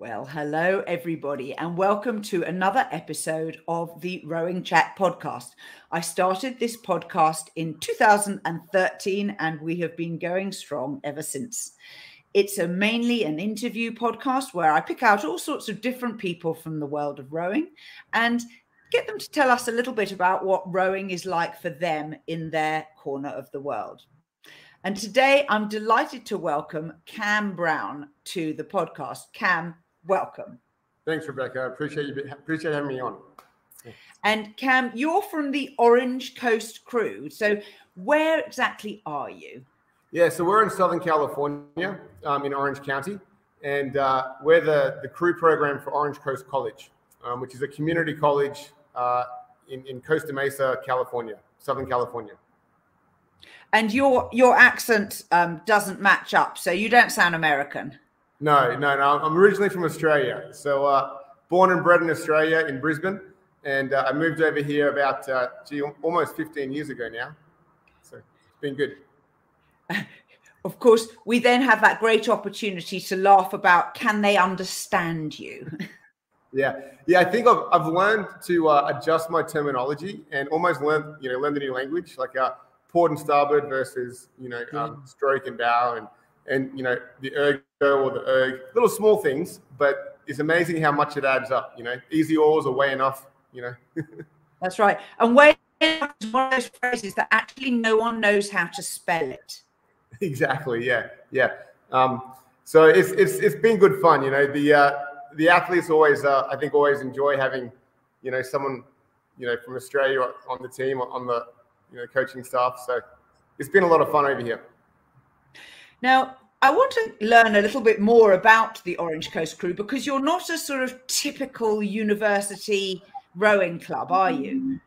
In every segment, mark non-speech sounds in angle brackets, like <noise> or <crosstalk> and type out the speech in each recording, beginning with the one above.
Well, hello, everybody, and welcome to another episode of the Rowing Chat podcast. I started this podcast in 2013, and we have been going strong ever since. It's a mainly an interview podcast where I pick out all sorts of different people from the world of rowing and get them to tell us a little bit about what rowing is like for them in their corner of the world. And today I'm delighted to welcome Cam Brown to the podcast. Cam, welcome. Thanks, Rebecca. I appreciate you appreciate having me on. And Cam, you're from the Orange Coast Crew. So where exactly are you? Yeah, so we're in Southern California, um, in Orange County, and uh, we're the, the crew program for Orange Coast College, um, which is a community college uh, in, in Costa Mesa, California, Southern California. And your your accent um, doesn't match up, so you don't sound American. No, no, no. I'm originally from Australia. So, uh, born and bred in Australia in Brisbane. And uh, I moved over here about, uh, gee, almost 15 years ago now. So, it's been good. <laughs> Of course, we then have that great opportunity to laugh about can they understand you? <laughs> Yeah, yeah. I think I've, I've learned to uh, adjust my terminology and almost learn, you know, learn the new language, like uh, port and starboard versus, you know, um, stroke and bow, and and you know the ergo or the erg, little small things, but it's amazing how much it adds up. You know, easy oars are way enough. You know. <laughs> That's right, and way is one of those phrases that actually no one knows how to spell it. Exactly. Yeah. Yeah. Um, so it's it's it's been good fun. You know, the uh, the athletes always uh, I think always enjoy having you know someone you know from Australia on the team on the you know coaching staff. So it's been a lot of fun over here. Now, I want to learn a little bit more about the Orange Coast Crew because you're not a sort of typical university rowing club, are you?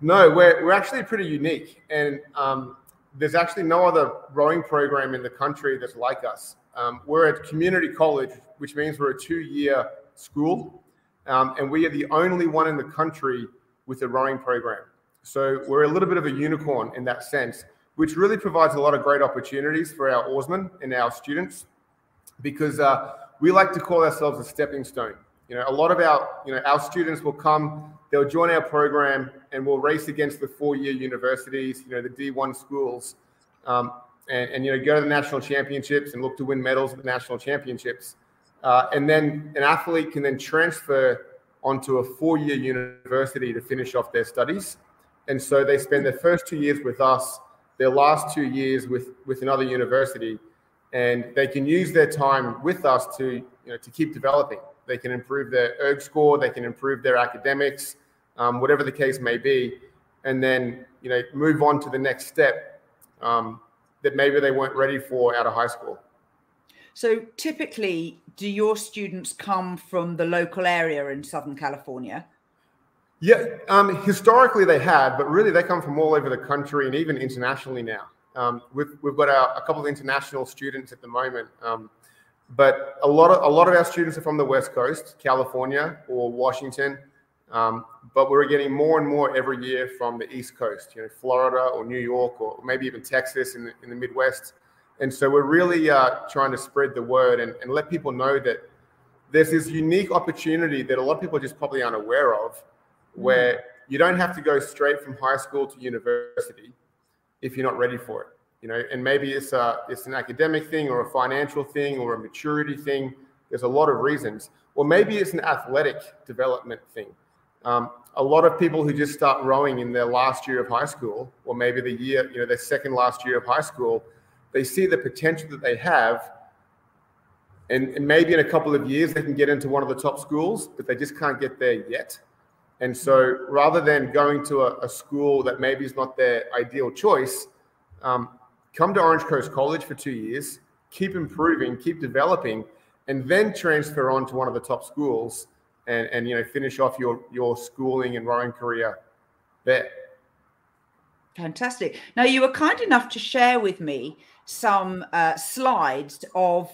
No, we're, we're actually pretty unique. And um, there's actually no other rowing program in the country that's like us. Um, we're at community college, which means we're a two year school. Um, and we are the only one in the country with a rowing program. So we're a little bit of a unicorn in that sense which really provides a lot of great opportunities for our oarsmen and our students because uh, we like to call ourselves a stepping stone. You know, a lot of our, you know, our students will come, they'll join our program and we'll race against the four-year universities, you know, the D1 schools, um, and, and, you know, go to the national championships and look to win medals at the national championships. Uh, and then an athlete can then transfer onto a four-year university to finish off their studies. And so they spend their first two years with us their last two years with with another university, and they can use their time with us to you know to keep developing. They can improve their erg score, they can improve their academics, um, whatever the case may be, and then you know move on to the next step um, that maybe they weren't ready for out of high school. So typically, do your students come from the local area in Southern California? Yeah, um, historically they had, but really they come from all over the country and even internationally now. Um, we've, we've got our, a couple of international students at the moment, um, but a lot of a lot of our students are from the West Coast, California or Washington, um, but we're getting more and more every year from the East Coast, you know, Florida or New York or maybe even Texas in the, in the Midwest. And so we're really uh, trying to spread the word and, and let people know that there's this unique opportunity that a lot of people just probably aren't aware of where you don't have to go straight from high school to university if you're not ready for it. You know, and maybe it's a it's an academic thing or a financial thing or a maturity thing. There's a lot of reasons, or maybe it's an athletic development thing. Um, a lot of people who just start rowing in their last year of high school, or maybe the year, you know, their second last year of high school, they see the potential that they have, and, and maybe in a couple of years they can get into one of the top schools, but they just can't get there yet. And so rather than going to a, a school that maybe is not their ideal choice, um, come to Orange Coast College for two years, keep improving, keep developing, and then transfer on to one of the top schools and, and you know finish off your your schooling and rowing career there. Fantastic. Now you were kind enough to share with me some uh, slides of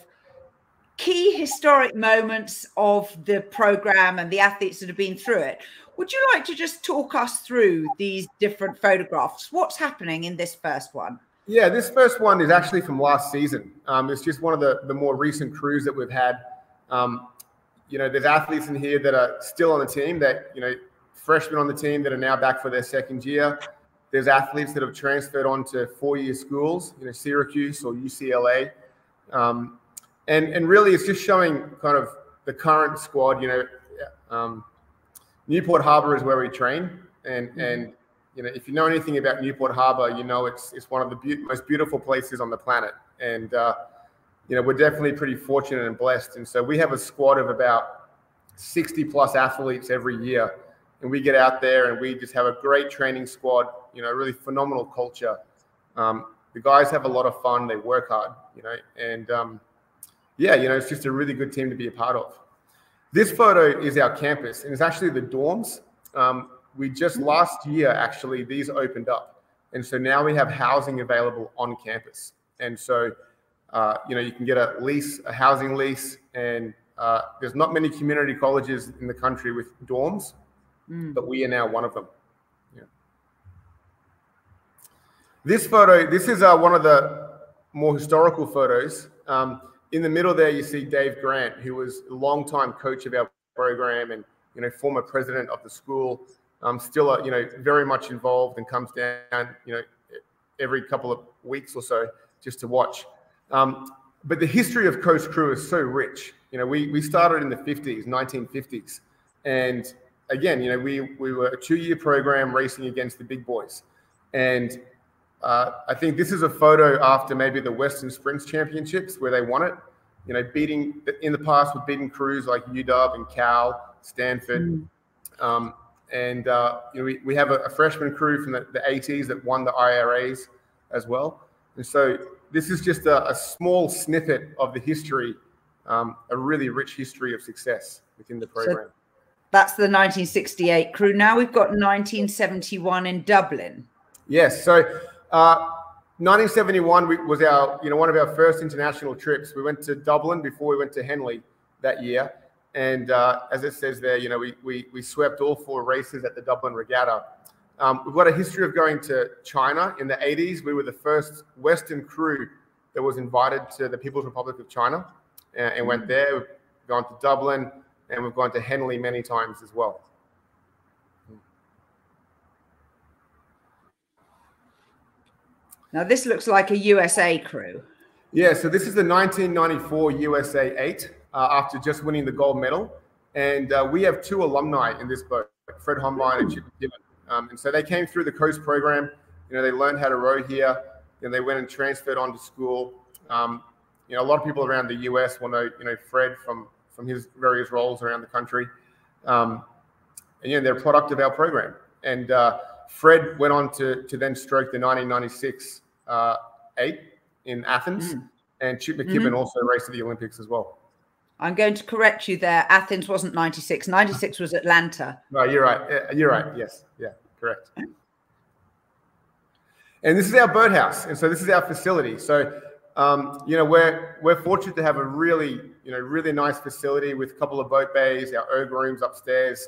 key historic moments of the program and the athletes that have been through it. Would you like to just talk us through these different photographs? What's happening in this first one? Yeah, this first one is actually from last season. Um, it's just one of the, the more recent crews that we've had. Um, you know, there's athletes in here that are still on the team that, you know, freshmen on the team that are now back for their second year. There's athletes that have transferred on to four-year schools, you know, Syracuse or UCLA. Um, and, and really it's just showing kind of the current squad, you know, um, Newport Harbor is where we train. And, mm-hmm. and, you know, if you know anything about Newport Harbor, you know, it's, it's one of the be- most beautiful places on the planet. And, uh, you know, we're definitely pretty fortunate and blessed. And so we have a squad of about 60 plus athletes every year. And we get out there and we just have a great training squad, you know, really phenomenal culture. Um, the guys have a lot of fun. They work hard, you know, and um, yeah, you know, it's just a really good team to be a part of. This photo is our campus, and it's actually the dorms. Um, we just last year actually these opened up, and so now we have housing available on campus. And so uh, you know, you can get a lease, a housing lease, and uh, there's not many community colleges in the country with dorms, mm. but we are now one of them. Yeah. This photo, this is uh, one of the more historical photos. Um, in the middle there, you see Dave Grant, who was a longtime coach of our program and you know former president of the school. Um, still, uh, you know, very much involved and comes down, you know, every couple of weeks or so just to watch. Um, but the history of Coast Crew is so rich. You know, we, we started in the 50s, 1950s. And again, you know, we, we were a two year program racing against the big boys. And uh, I think this is a photo after maybe the Western Sprints Championships where they won it. You know, beating in the past with beating crews like UW and Cal, Stanford. Mm. Um, and uh, you know, we, we have a, a freshman crew from the, the 80s that won the IRAs as well. And so this is just a, a small snippet of the history, um, a really rich history of success within the program. So that's the 1968 crew. Now we've got 1971 in Dublin. Yes. So uh, 1971 was our, you know, one of our first international trips. We went to Dublin before we went to Henley that year. And uh, as it says there, you know, we, we, we swept all four races at the Dublin Regatta. Um, we've got a history of going to China in the 80s. We were the first Western crew that was invited to the People's Republic of China and, and went there. We've gone to Dublin and we've gone to Henley many times as well. Now, this looks like a USA crew. Yeah, so this is the 1994 USA 8 uh, after just winning the gold medal. And uh, we have two alumni in this boat, Fred Honebein and Chip McKibben. Um, and so they came through the coast program. You know, they learned how to row here. and they went and transferred on to school. Um, you know, a lot of people around the US will know, you know, Fred from from his various roles around the country. Um, and yeah, they're a product of our program. And uh, Fred went on to to then stroke the 1996 uh, eight in Athens, mm. and Chip McKibben mm-hmm. also raced at the Olympics as well. I'm going to correct you there. Athens wasn't 96. 96 was Atlanta. No, you're right. You're right. Yes. Yeah, correct. And this is our boathouse. And so this is our facility. So, um, you know, we're, we're fortunate to have a really, you know, really nice facility with a couple of boat bays, our erg rooms upstairs.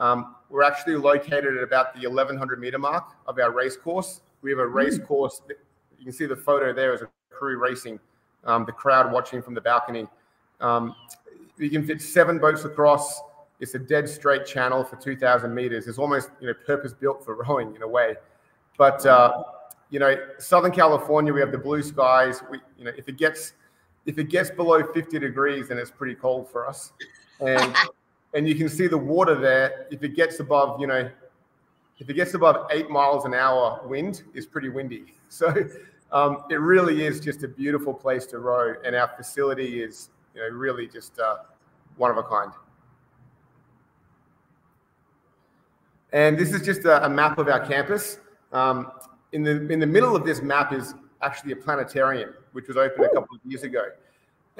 Um, we're actually located at about the 1100 meter mark of our race course. We have a race mm. course. You can see the photo there as a crew racing, um, the crowd watching from the balcony. Um, you can fit seven boats across. It's a dead straight channel for 2,000 meters. It's almost you know purpose built for <laughs> rowing in a way. But uh, you know, Southern California, we have the blue skies. We, you know, if it gets if it gets below 50 degrees, then it's pretty cold for us. And <laughs> and you can see the water there. If it gets above, you know, if it gets above eight miles an hour wind, is pretty windy. <laughs> So um, it really is just a beautiful place to row, and our facility is you know, really just uh, one of a kind. And this is just a, a map of our campus. Um, in the in the middle of this map is actually a planetarium, which was opened a couple of years ago.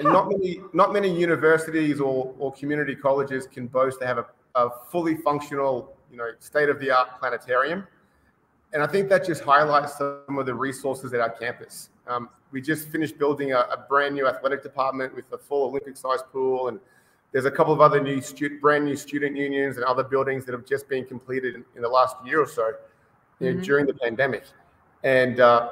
And not many not many universities or, or community colleges can boast to have a, a fully functional, you know, state of the art planetarium. And I think that just highlights some of the resources at our campus. Um, we just finished building a, a, brand new athletic department with a full Olympic sized pool. And there's a couple of other new student, brand new student unions and other buildings that have just been completed in, in the last year or so you know, mm-hmm. during the pandemic. And uh,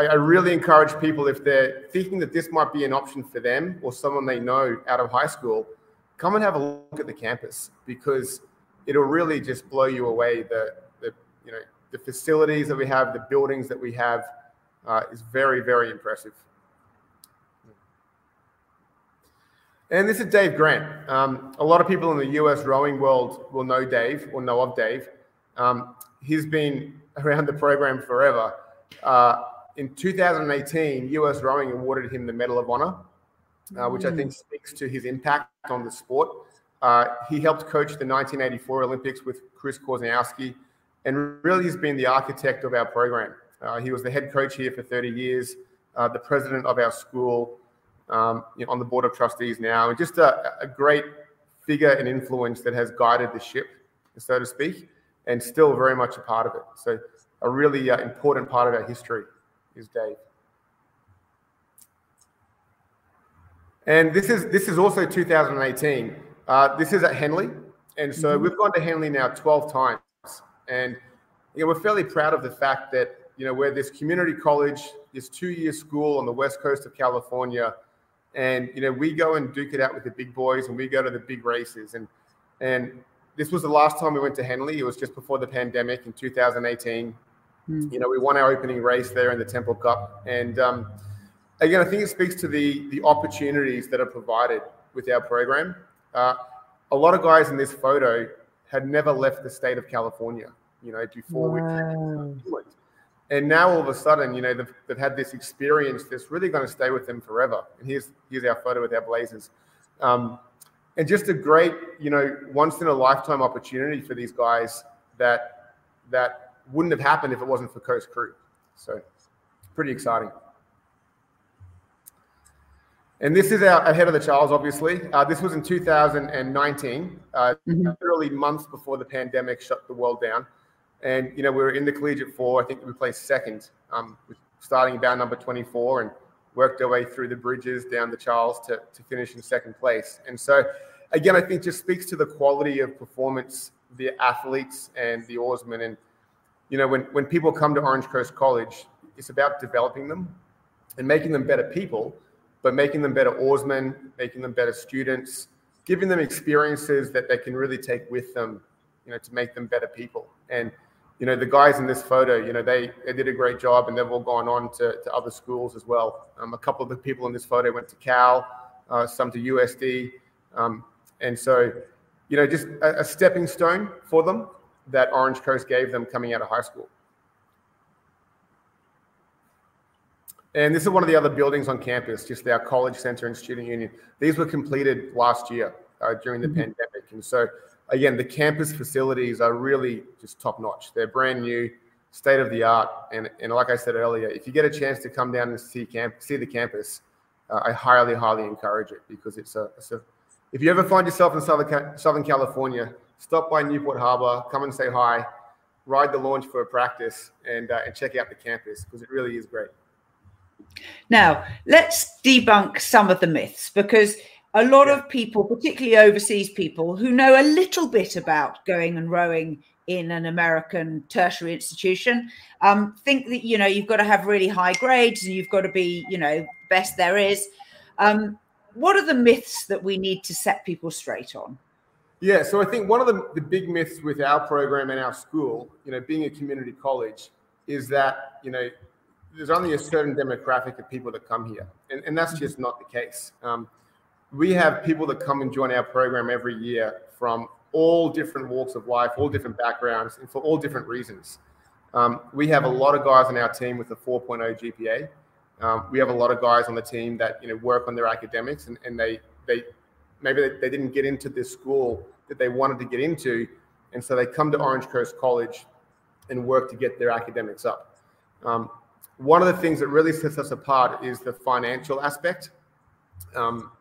I, I really encourage people if they're thinking that this might be an option for them or someone they know out of high school, come and have a look at the campus because it'll really just blow you away. The, the you know the facilities that we have, the buildings that we have, uh, is very very impressive. And this is Dave Grant. Um, a lot of people in the US rowing world will know Dave or know of Dave. Um, he's been <laughs> around the program forever. Uh, in 2018, US Rowing awarded him the Medal of Honor, uh, which I think mm. speaks to his impact on the sport. Uh, he helped coach the 1984 Olympics with Kris Korzeniowski, and really has been the architect of our program. Uh, he was the head coach here for 30 years, uh, the president of our school, um, you know, on the board of trustees now, and just a, a, great figure and influence that has guided the ship, so to speak, and still very much a part of it. So, a really uh, important part of our history is Dave. And this is this is also 2018. Uh, this is at Henley, and so mm-hmm. we've gone to Henley now 12 times, and you know, we're fairly proud of the fact that you know we're this community college, this two-year school on the west coast of California, and you know we go and duke it out with the big boys, and we go to the big races, and and this was the last time we went to Henley. It was just before the pandemic in 2018. Mm. You know, we won our opening race there in the Temple Cup, and um, again, I think it speaks to the the opportunities that are provided with our program. Uh, a lot of guys in this photo had never left the state of California. You know, before wow. we and now all of a sudden, you know, they've, they've had this experience that's really going to stay with them forever. And here's here's our photo with our Blazers. Um, and just a great, you know, once in a lifetime opportunity for these guys that that wouldn't have happened if it wasn't for Coast Crew. So pretty exciting. And this is our ahead of the Charles, obviously. Uh, this was in 2019, uh, mm-hmm. early months before the pandemic shut the world down. And, you know, we were in the collegiate four. I think we placed second, um, starting about number 24 and worked our way through the bridges down the Charles to, to finish in second place. And so, again, I think just speaks to the quality of performance, the athletes and the oarsmen. And, you know, when, when people come to Orange Coast College, it's about developing them and making them better people, but making them better oarsmen, making them better students, giving them experiences that they can really take with them, you know, to make them better people. And, you know, the guys in this photo, you know, they, they did a great job and they've all gone on to, to other schools as well. Um, a couple of the people in this photo went to Cal, uh, some to USD. Um, and so, you know, just a, a stepping stone for them that Orange Coast gave them coming out of high school. And this is one of the other buildings on campus, just our college center and student union. These were completed last year uh, during the mm-hmm. pandemic. And so, again, the campus facilities are really just top notch. They're brand new, state of the art. And, and like I said earlier, if you get a chance to come down and see, camp, see the campus, uh, I highly, highly encourage it because it's a, it's a, if you ever find yourself in Southern, Southern California, stop by Newport Harbor, come and say hi, ride the launch for a practice, and, uh, and check out the campus because it really is great. Now, let's debunk some of the myths because a lot yeah. of people, particularly overseas people who know a little bit about going and rowing in an American tertiary institution, um, think that you know you've got to have really high grades and you've got to be you know best there is. Um, what are the myths that we need to set people straight on? Yeah, so I think one of the, the big myths with our program and our school, you know, being a community college, is that, you know, there's only a certain demographic of people that come here. And, and that's just not the case. Um, we have people that come and join our program every year from all different walks of life, all different backgrounds, and for all different reasons. Um, we have a lot of guys on our team with a 4.0 GPA. Um, we have a lot of guys on the team that you know work on their academics and, and they they maybe they, they didn't get into this school that they wanted to get into. And so they come to Orange Coast College and work to get their academics up. Um, one of the things that really sets us apart is the financial aspect. Um,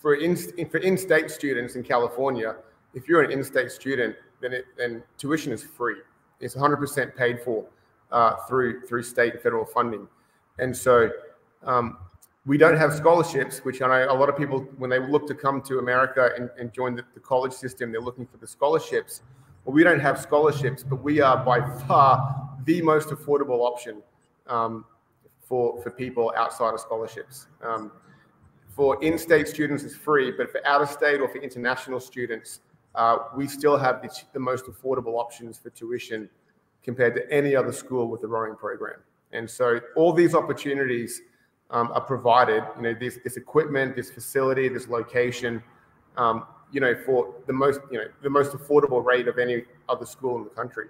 for in, for in-state students in California, if you're an in-state student, then it, then tuition is free. It's 100% paid for uh, through through state and federal funding, and so um, we don't have scholarships, which I know a lot of people, when they look to come to America and, and join the, the, college system, they're looking for the scholarships. Well, we don't have scholarships, but we are by far the most affordable option um, for, for people outside of scholarships. Um, For in-state students, it's free, but for out-of-state or for international students, uh, we still have the, the, most affordable options for tuition compared to any other school with the rowing program. And so all these opportunities um, are provided, you know, this, this equipment, this facility, this location, um, you know, for the most, you know, the most affordable rate of any other school in the country,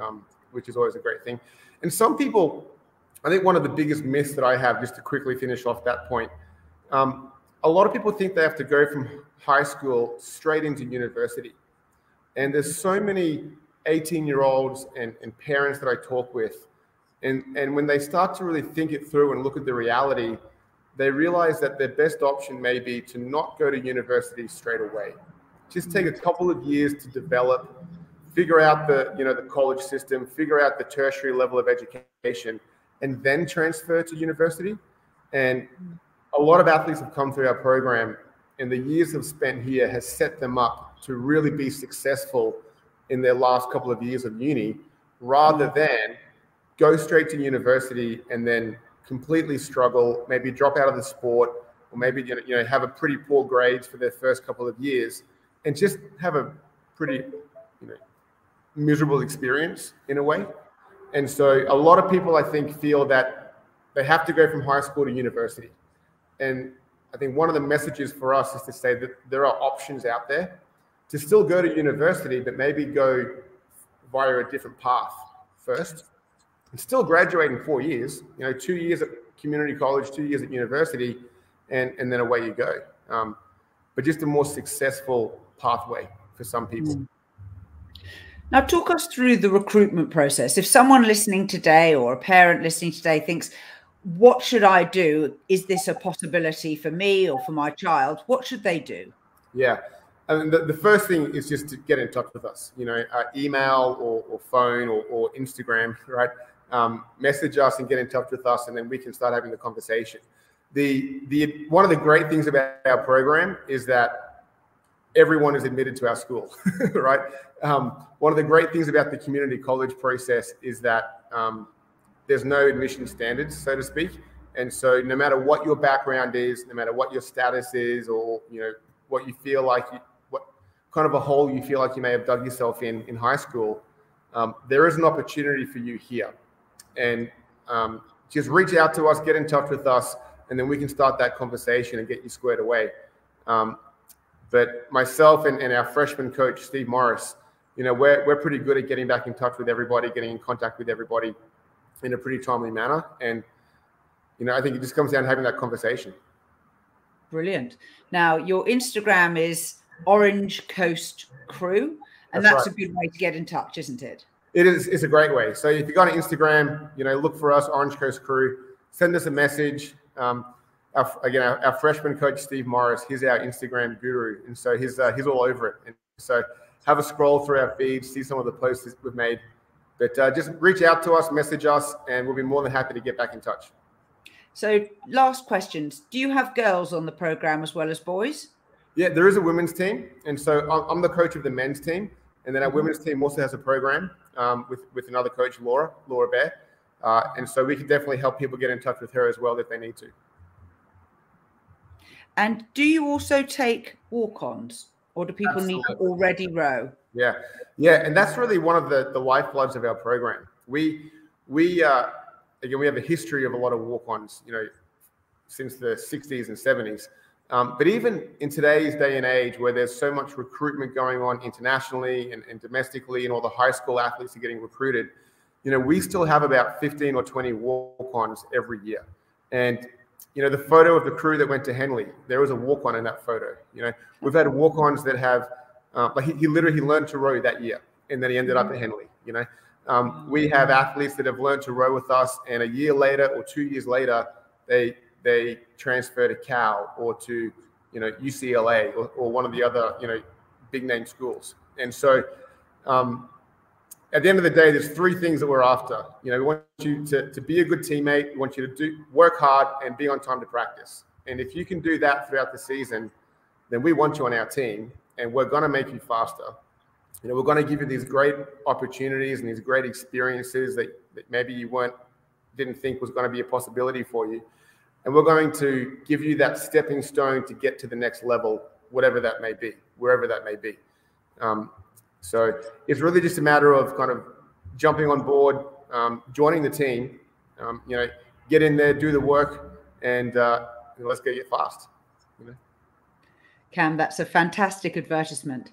um, which is always a great thing. And some people, I think one of the biggest myths that I have, just to quickly finish off that point, um, a lot of people think they have to go from high school straight into university. And there's so many 18 year olds and, and parents that I talk with. And, and when they start to really think it through and look at the reality, they realize that their best option may be to not go to university straight away. Just take a couple of years to develop, figure out the, you know, the college system, figure out the tertiary level of education, and then transfer to university. And a lot of athletes have come through our program, and the years they've spent here has set them up to really be successful in their last couple of years of uni, rather mm. than go straight to university and then completely struggle, maybe drop out of the sport, or maybe you know, have a pretty poor grades for their first couple of years, and just have a pretty you know miserable experience in a way. And so a lot of people I think feel that they have to go from high school to university. And I think one of the messages for us is to say that there are options out there to still go to university, but maybe go via a different path first. And still graduating four years, you know, two years at community college, two years at university, and, and then away you go. Um, but just a more successful pathway for some people. Mm. Now, talk us through the recruitment process. If someone listening today or a parent listening today thinks, what should I do? Is this a possibility for me or for my child? What should they do? Yeah. I mean, the, the first thing is just to get in touch with us, you know, uh, email or, or phone or, or, Instagram, <laughs> right? Um, message us and get in touch with us, and then we can start having the conversation. The, the one of the great things about our program is that everyone is admitted to our school, <laughs> right? Um, one of the great things about the community college process is that um, there's no admission standards, so to speak. And so, no matter what your background is, no matter what your status is, or you know what you feel like, you, what kind of a hole you feel like you may have dug yourself in in high school, um, there is an opportunity for you here. And um, just reach out to us, get in touch with us, and then we can start that conversation and get you squared away. Um, but myself and, and our freshman coach, Steve Morris, you know, we're, we're pretty good at getting back in touch with everybody, getting in contact with everybody in a pretty timely manner. And, you know, I think it just comes down to having that conversation. Brilliant. Now, your Instagram is Orange Coast Crew, and that's, that's right. a good way to get in touch, isn't it? It is. It's a great way. So if you go on Instagram, you know, look for us, Orange Coast Crew. Send us a message. Um, our, again, our, our, freshman coach Steve Morris, he's our Instagram guru, and so he's uh, he's all over it. And so have a scroll through our feed, see some of the posts we've made. But uh, just reach out to us, message us, and we'll be more than happy to get back in touch. So, last questions. Do you have girls on the program as well as boys? Yeah, there is a women's team. And so I'm the coach of the men's team. And then our mm-hmm. women's team also has a program um, with, with another coach, Laura, Laura Bear. Uh, and so we can definitely help people get in touch with her as well if they need to. And do you also take walk ons or do people Absolutely. need to already row? Yeah, yeah, and that's really one of the the lifebloods of our program. We we uh, again we have a history of a lot of walk-ons, you know, since the '60s and '70s. Um, but even in today's day and age, where there's so much recruitment going on internationally and, and domestically, and all the high school athletes are getting recruited, you know, we still have about 15 or 20 walk-ons every year. And you know, the photo of the crew that went to Henley, there was a walk-on in that photo. You know, we've had walk-ons that have uh, like he, he, literally he learned to row that year, and then he ended up at Henley. You know, um, we have athletes that have learned to row with us, and a year later or two years later, they they transfer to Cal or to you know UCLA or, or one of the other you know big name schools. And so, um, at the end of the day, there's three things that we're after. You know, we want you to, to be a good teammate. We want you to do work hard and be on time to practice. And if you can do that throughout the season, then we want you on our team and we're going to make you faster. You know, we're going to give you these great opportunities and these great experiences that, that maybe you weren't didn't think was going to be a possibility for you. And we're going to give you that stepping stone to get to the next level, whatever that may be, wherever that may be. Um, so it's really just a matter of kind of jumping on board, um, joining the team, um, you know, get in there, do the work, and uh, let's get it fast. You know? Cam, that's a fantastic advertisement.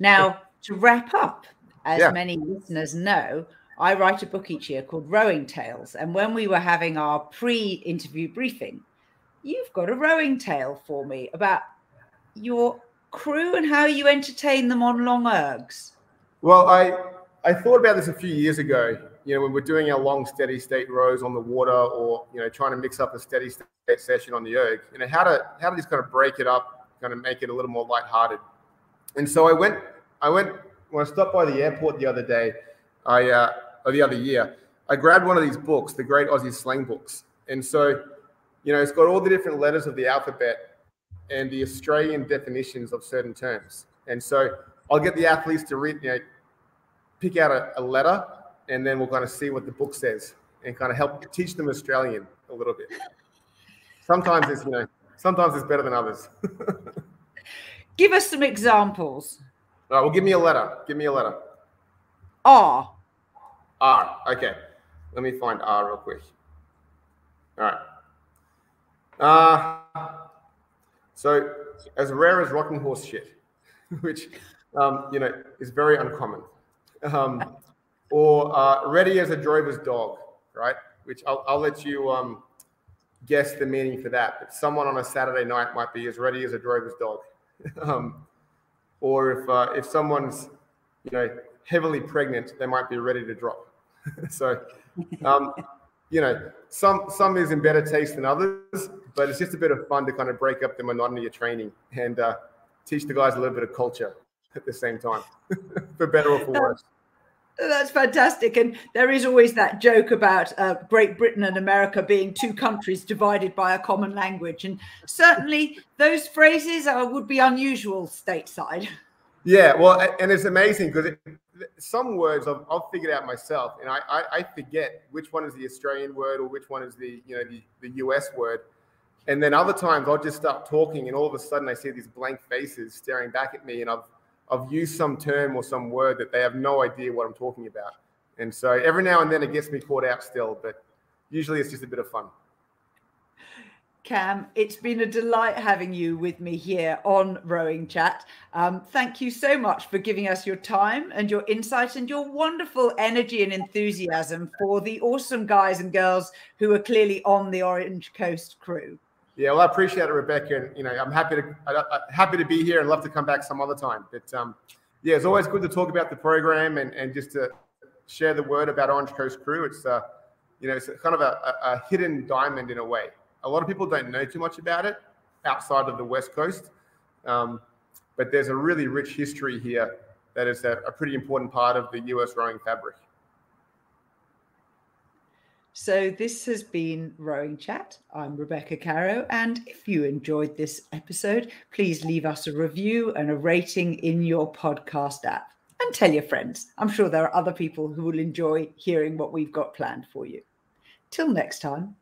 Now, to wrap up, as yeah. many listeners know, I write a book each year called Rowing Tales. And when we were having our pre interview briefing, you've got a rowing tale for me about your crew and how you entertain them on long ergs. Well, I, I thought about this a few years ago. You know, when we're doing our long steady state rows on the water or, you know, trying to mix up a steady state session on the erg, you know, how to, how to just kind of break it up, kind of make it a little more lighthearted. And so I went, I went, when I stopped by the airport the other day, I, uh, or the other year, I grabbed one of these books, the Great Aussie Slang Books. And so, you know, it's got all the different letters of the alphabet and the Australian definitions of certain terms. And so I'll get the athletes to read, you know, pick out a, a letter, and then we'll kind of see what the book says and kind of help teach them Australian a little bit. Sometimes it's, you know, sometimes it's better than others. <laughs> give us some examples. All right, well, give me a letter. Give me a letter. R. R. Okay. Let me find R real quick. All right. Uh, so as rare as rocking horse shit, <laughs> which um, you know is very uncommon, um, or uh, ready as a drover's dog, right? Which I'll, I'll let you um, guess the meaning for that. But someone on a Saturday night might be as ready as a drover's dog, <laughs> um, or if uh, if someone's you know heavily pregnant, they might be ready to drop. <laughs> so, um, you know, some some is in better taste than others, but it's just a bit of fun to kind of break up the monotony of training and uh, teach the guys a little bit of culture at the same time, <laughs> for better or for worse. That's fantastic. And there is always that joke about uh, Great Britain and America being two countries divided by a common language. And certainly those phrases are, would be unusual stateside. Yeah, well, and it's amazing because it, some words I've, I've, figured out myself, and I, I, I, forget which one is the Australian word or which one is the you know the, the US word. And then other times I'll just start talking, and all of a sudden I see these blank faces staring back at me, and I've I've used some term or some word that they have no idea what I'm talking about. And so every now and then it gets me caught out still, but usually it's just a bit of fun. Cam, it's been a delight having you with me here on Rowing Chat. Um, thank you so much for giving us your time and your insight and your wonderful energy and enthusiasm for the awesome guys and girls who are clearly on the Orange Coast crew. Yeah, well, I appreciate it, Rebecca, and you know, I'm happy to I, happy to be here and love to come back some other time. But um, yeah, it's always good to talk about the program and, and just to share the word about Orange Coast Crew. It's uh, you know, it's kind of a, a hidden diamond in a way a lot of people don't know too much about it outside of the West Coast. Um, but there's a really rich history here that is a, a pretty important part of the US rowing fabric. So, this has been Rowing Chat. I'm Rebecca Caroe. And if you enjoyed this episode, please leave us a review and a rating in your podcast app and tell your friends. I'm sure there are other people who will enjoy hearing what we've got planned for you. Till next time.